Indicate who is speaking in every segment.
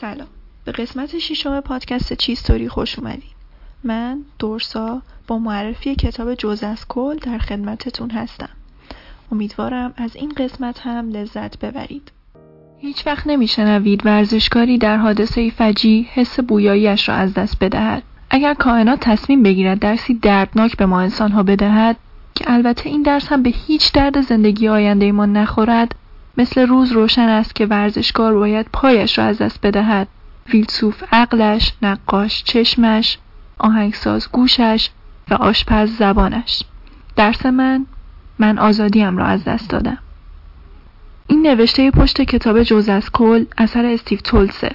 Speaker 1: سلام. به قسمت ششم پادکست چیستوری خوش اومدین. من دورسا با معرفی کتاب جز از کل در خدمتتون هستم. امیدوارم از این قسمت هم لذت ببرید. هیچ وقت نمیشنوید ورزشکاری در حادثه فجی حس بویاییش را از دست بدهد. اگر کائنات تصمیم بگیرد درسی دردناک به ما انسانها بدهد که البته این درس هم به هیچ درد زندگی آینده ما نخورد مثل روز روشن است که ورزشکار باید پایش را از دست بدهد. فیلسوف عقلش نقاش چشمش آهنگساز گوشش و آشپز زبانش. درس من من آزادیم را از دست دادم. این نوشته پشت کتاب جز از کل اثر استیو تولسه.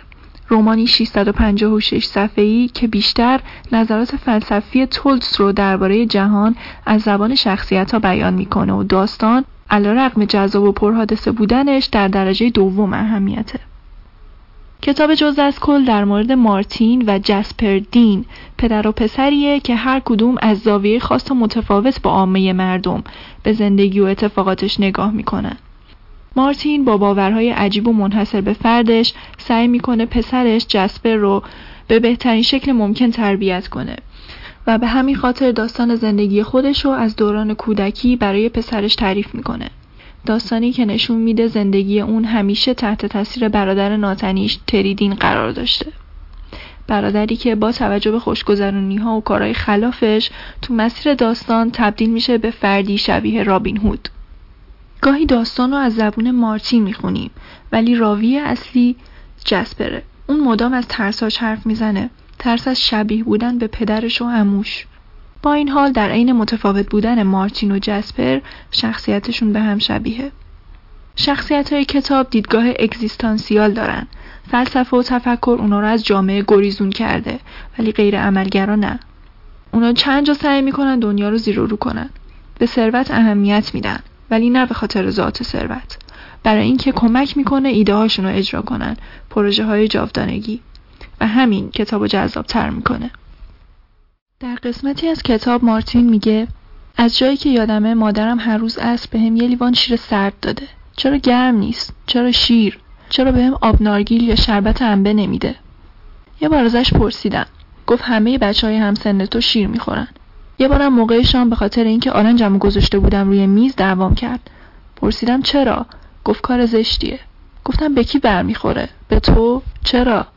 Speaker 1: رومانی 656 صفحه‌ای که بیشتر نظرات فلسفی تولس رو درباره جهان از زبان شخصیت ها بیان می‌کنه و داستان رقم جذاب و پرحادثه بودنش در درجه دوم اهمیته. کتاب جز از کل در مورد مارتین و جسپر دین پدر و پسریه که هر کدوم از زاویه خاص و متفاوت با عامه مردم به زندگی و اتفاقاتش نگاه می‌کنن. مارتین با باورهای عجیب و منحصر به فردش سعی می‌کنه پسرش جسپر رو به بهترین شکل ممکن تربیت کنه و به همین خاطر داستان زندگی خودش رو از دوران کودکی برای پسرش تعریف می‌کنه. داستانی که نشون میده زندگی اون همیشه تحت تاثیر برادر ناتنیش تریدین قرار داشته. برادری که با توجه به خوشگذرونی ها و کارهای خلافش تو مسیر داستان تبدیل میشه به فردی شبیه رابین هود. گاهی داستان رو از زبون مارتین می‌خونیم ولی راوی اصلی جسپره. اون مدام از ترساش حرف می‌زنه ترس از شبیه بودن به پدرش و اموش با این حال در عین متفاوت بودن مارتین و جسپر شخصیتشون به هم شبیه. شخصیت های کتاب دیدگاه اگزیستانسیال دارن. فلسفه و تفکر اونا رو از جامعه گریزون کرده ولی غیر عملگرا نه. اونا چند جا سعی می‌کنن دنیا رو زیر رو کنن. به ثروت اهمیت میدن ولی نه به خاطر ذات ثروت. برای اینکه کمک می‌کنه ایده هاشون رو اجرا کنن. پروژه های جاودانگی. همین کتاب جذاب تر می‌کنه. در قسمتی از کتاب مارتین میگه از جایی که یادمه مادرم هر روز عصر به هم یه لیوان شیر سرد داده. چرا گرم نیست؟ چرا شیر؟ چرا به هم آب نارگیل یا شربت انبه نمیده؟ یه بار ازش پرسیدم گفت همه بچه های همسن تو شیر می‌خورن. یه بارم موقع شام به خاطر اینکه آرنجمو گذاشته بودم روی میز دعوام کرد. پرسیدم چرا؟ گفت کار زشتیه. گفتم به کی برمیخوره؟ به تو؟ چرا؟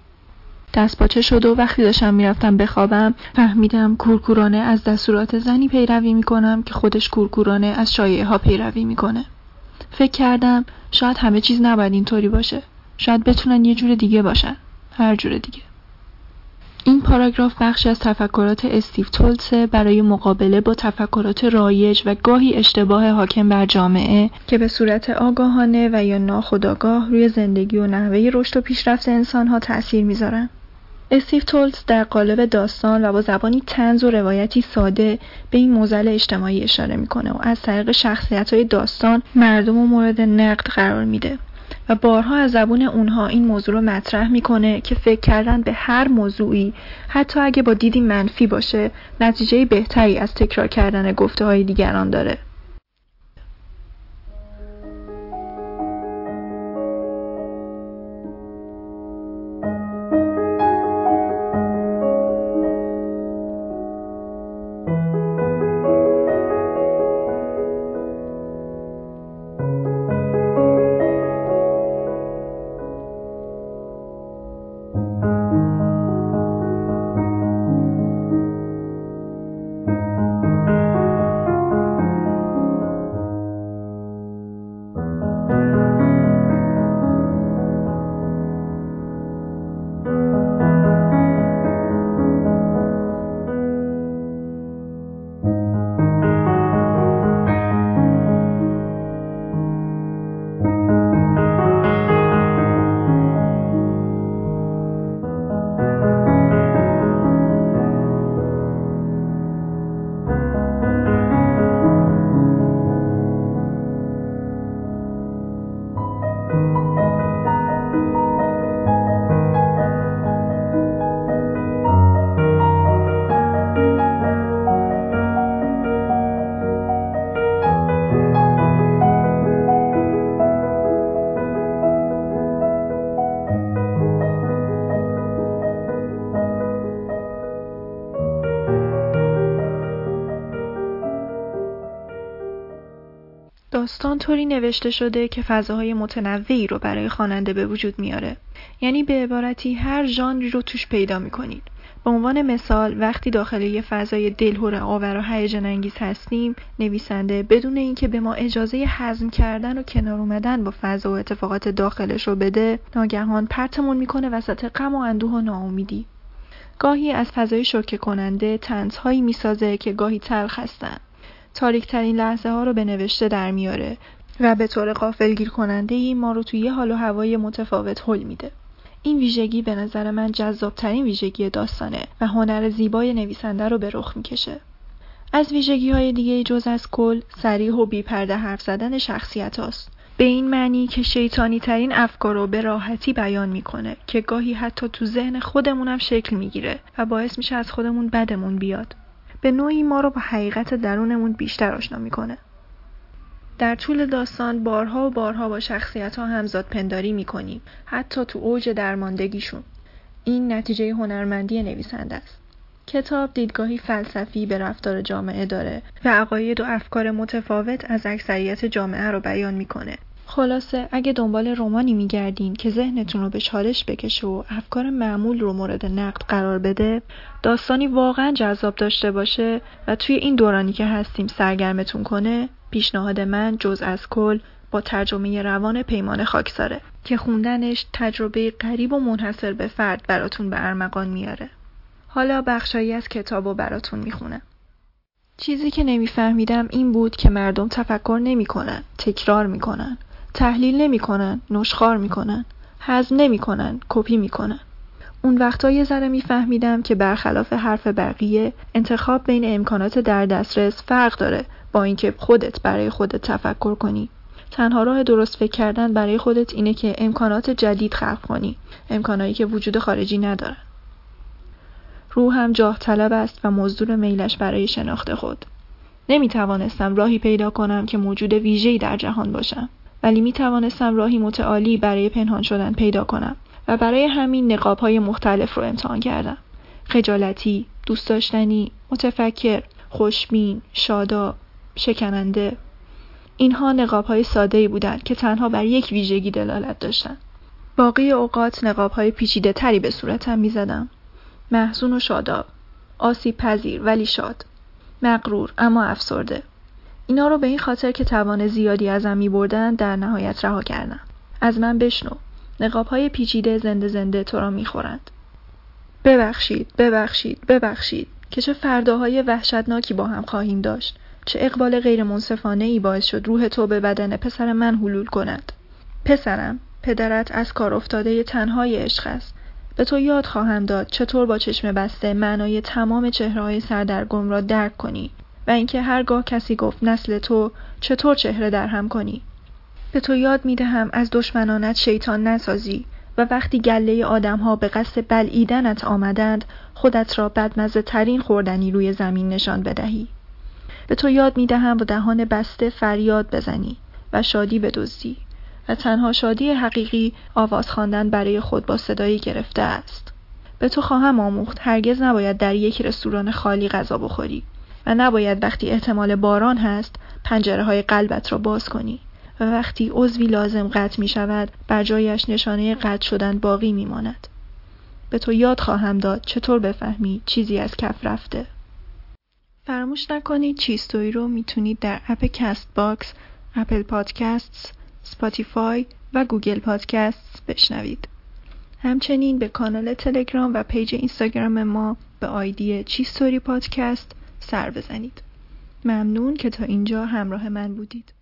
Speaker 1: دست باچه شد و وقتی داشتم می‌رفتم بخوابم فهمیدم کورکورانه از دستورات زنی پیروی می‌کنم که خودش کورکورانه از شایعه ها پیروی می‌کنه. فکر کردم شاید همه چیز نباید اینطوری باشه. شاید بتونن یه جور دیگه باشن. هر جور دیگه. این پاراگراف بخشی از تفکرات استیو تولسه برای مقابله با تفکرات رایج و گاهی اشتباه حاکم بر جامعه که به صورت آگاهانه و یا ناخودآگاه روی زندگی و نحوه رشد و پیشرفت انسانها تأثیر می‌ذارن. استیو تولز در قالب داستان و با زبانی تنز و روایتی ساده به این موزل اجتماعی اشاره می‌کنه و از طریق شخصیت های داستان مردم و مورد نقد قرار میده و بارها از زبون اونها این موضوع رو مطرح می‌کنه که فکر کردن به هر موضوعی حتی اگه با دیدی منفی باشه نتیجه بهتری از تکرار کردن گفته های دیگران داره. داستان طوری نوشته شده که فضاهای متنوعی رو برای خواننده به وجود میاره. یعنی به عبارتی هر ژانری رو توش پیدا می‌کنید. به عنوان مثال وقتی داخل یه فضای دلهور آور و هیجان انگیز هستیم نویسنده بدون اینکه به ما اجازه هضم کردن و کنار اومدن با فضا و اتفاقات داخلش رو بده ناگهان پرتمون می‌کنه وسط غم و اندوه و ناامیدی. گاهی از فضای شوکه کننده تنزهایی می‌سازه که گاهی تلخ هستن. تاریکترین لحظه ها رو به نوشته در میاره و به طور قافلگیر کننده ای ما رو توی حال و هوای متفاوت حل میده. این ویژگی به نظر من جذابترین ویژگی داستانه و هنر زیبای نویسنده رو به رخ می‌کشه. از ویژگی های دیگه جز از کل سریح و بیپرده حرف زدن شخصیت هاست. به این معنی که شیطانی ترین افکار رو به راحتی بیان می‌کنه که گاهی حتی تو ذهن خودمونم شکل می‌گیره و باعث میشه از خودمون بدمون بیاد. به نوعی ما رو با حقیقت درونمون بیشتر آشنا می‌کنه. در طول داستان بارها و بارها با شخصیت ها همزاد پنداری می‌کنیم حتی تو اوج درماندگیشون. این نتیجه هنرمندی نویسنده است. کتاب دیدگاهی فلسفی به رفتار جامعه داره و عقاید و افکار متفاوت از اکثریت جامعه رو بیان می‌کنه خلاصه اگه دنبال رومانی میگردین که ذهنتون رو به چالش بکشه و افکار معمول رو مورد نقد قرار بده داستانی واقعا جذاب داشته باشه و توی این دورانی که هستیم سرگرمتون کنه پیشنهاد من جز از کل با ترجمه روان پیمان خاکساره که خوندنش تجربه قریب و منحصر به فرد براتون به ارمغان میاره. حالا بخشایی از کتاب رو براتون می‌خونم. چیزی که نمیفهمیدم این بود که مردم تفکر نمی‌کنن تکرار می‌کنن. تحلیل نمی‌کنن نشخار می‌کنن هضم نمی‌کنن کپی می‌کنن. اون وقتا یه ذره میفهمیدم که برخلاف حرف بقیه انتخاب بین امکانات در دسترس فرق داره با اینکه خودت برای خودت تفکر کنی. تنها راه درست فکر کردن برای خودت اینه که امکانات جدید خلق کنی امکانایی که وجود خارجی ندارن. روحم جاه طلب است و مزدور میلش برای شناخت خود. نمی توانستم راهی پیدا کنم که موجود ویژه‌ای در جهان باشم. ولی می توانستم راهی متعالی برای پنهان شدن پیدا کنم و برای همین نقاب های مختلف رو امتحان کردم. خجالتی، دوست داشتنی، متفکر، خوشبین، شادا، شکننده. اینها نقاب های ساده ای بودند که تنها بر یک ویژگی دلالت داشتند. باقی اوقات نقاب های پیچیده تری به صورتم می زدم. محزون و شاداب. آسیب پذیر ولی شاد. مغرور اما افسرده. اینا رو به این خاطر که توان زیادی ازم می بردن در نهایت رها کردم. از من بشنو. نقاب های پیچیده زنده زنده تو را می خورند. ببخشید، ببخشید، ببخشید که چه فرداهای وحشتناکی با هم خواهیم داشت. چه اقبال غیر منصفانه ای باعث شد روح تو به بدن پسر من حلول کند. پسرم، پدرت از کار افتاده تنهای عشق است. به تو یاد خواهم داد چطور با چشم بسته معنای تمام چهرهای سردرگم را درک کنی و اینکه هرگاه کسی گفت نسل تو چطور چهره در هم کنی به تو یاد می دهم از دشمنانت شیطان نسازی و وقتی گله آدم ها به قصد بلعیدنت آمدند خودت را بدمزه ترین خوردنی روی زمین نشان بدهی. به تو یاد می دهم با دهان بسته فریاد بزنی و شادی بدزدی و تنها شادی حقیقی آواز خواندن برای خود با صدایی گرفته است. به تو خواهم آموخت هرگز نباید در یک رستوران خالی غذا بخوری و نباید وقتی احتمال باران هست پنجره های قلبت را باز کنی و وقتی عضوی لازم قطع می شود بر جایش نشانه قطع شدن باقی می ماند. به تو یاد خواهم داد چطور بفهمی چیزی از کف رفته. فراموش نکنید چیستوری رو می‌تونید در اپ Castbox، Apple Podcasts، Spotify و Google Podcasts بشنوید. همچنین به کانال تلگرام و پیج اینستاگرام ما به آیدی چیستوری پادکست سر بزنید. ممنون که تا اینجا همراه من بودید.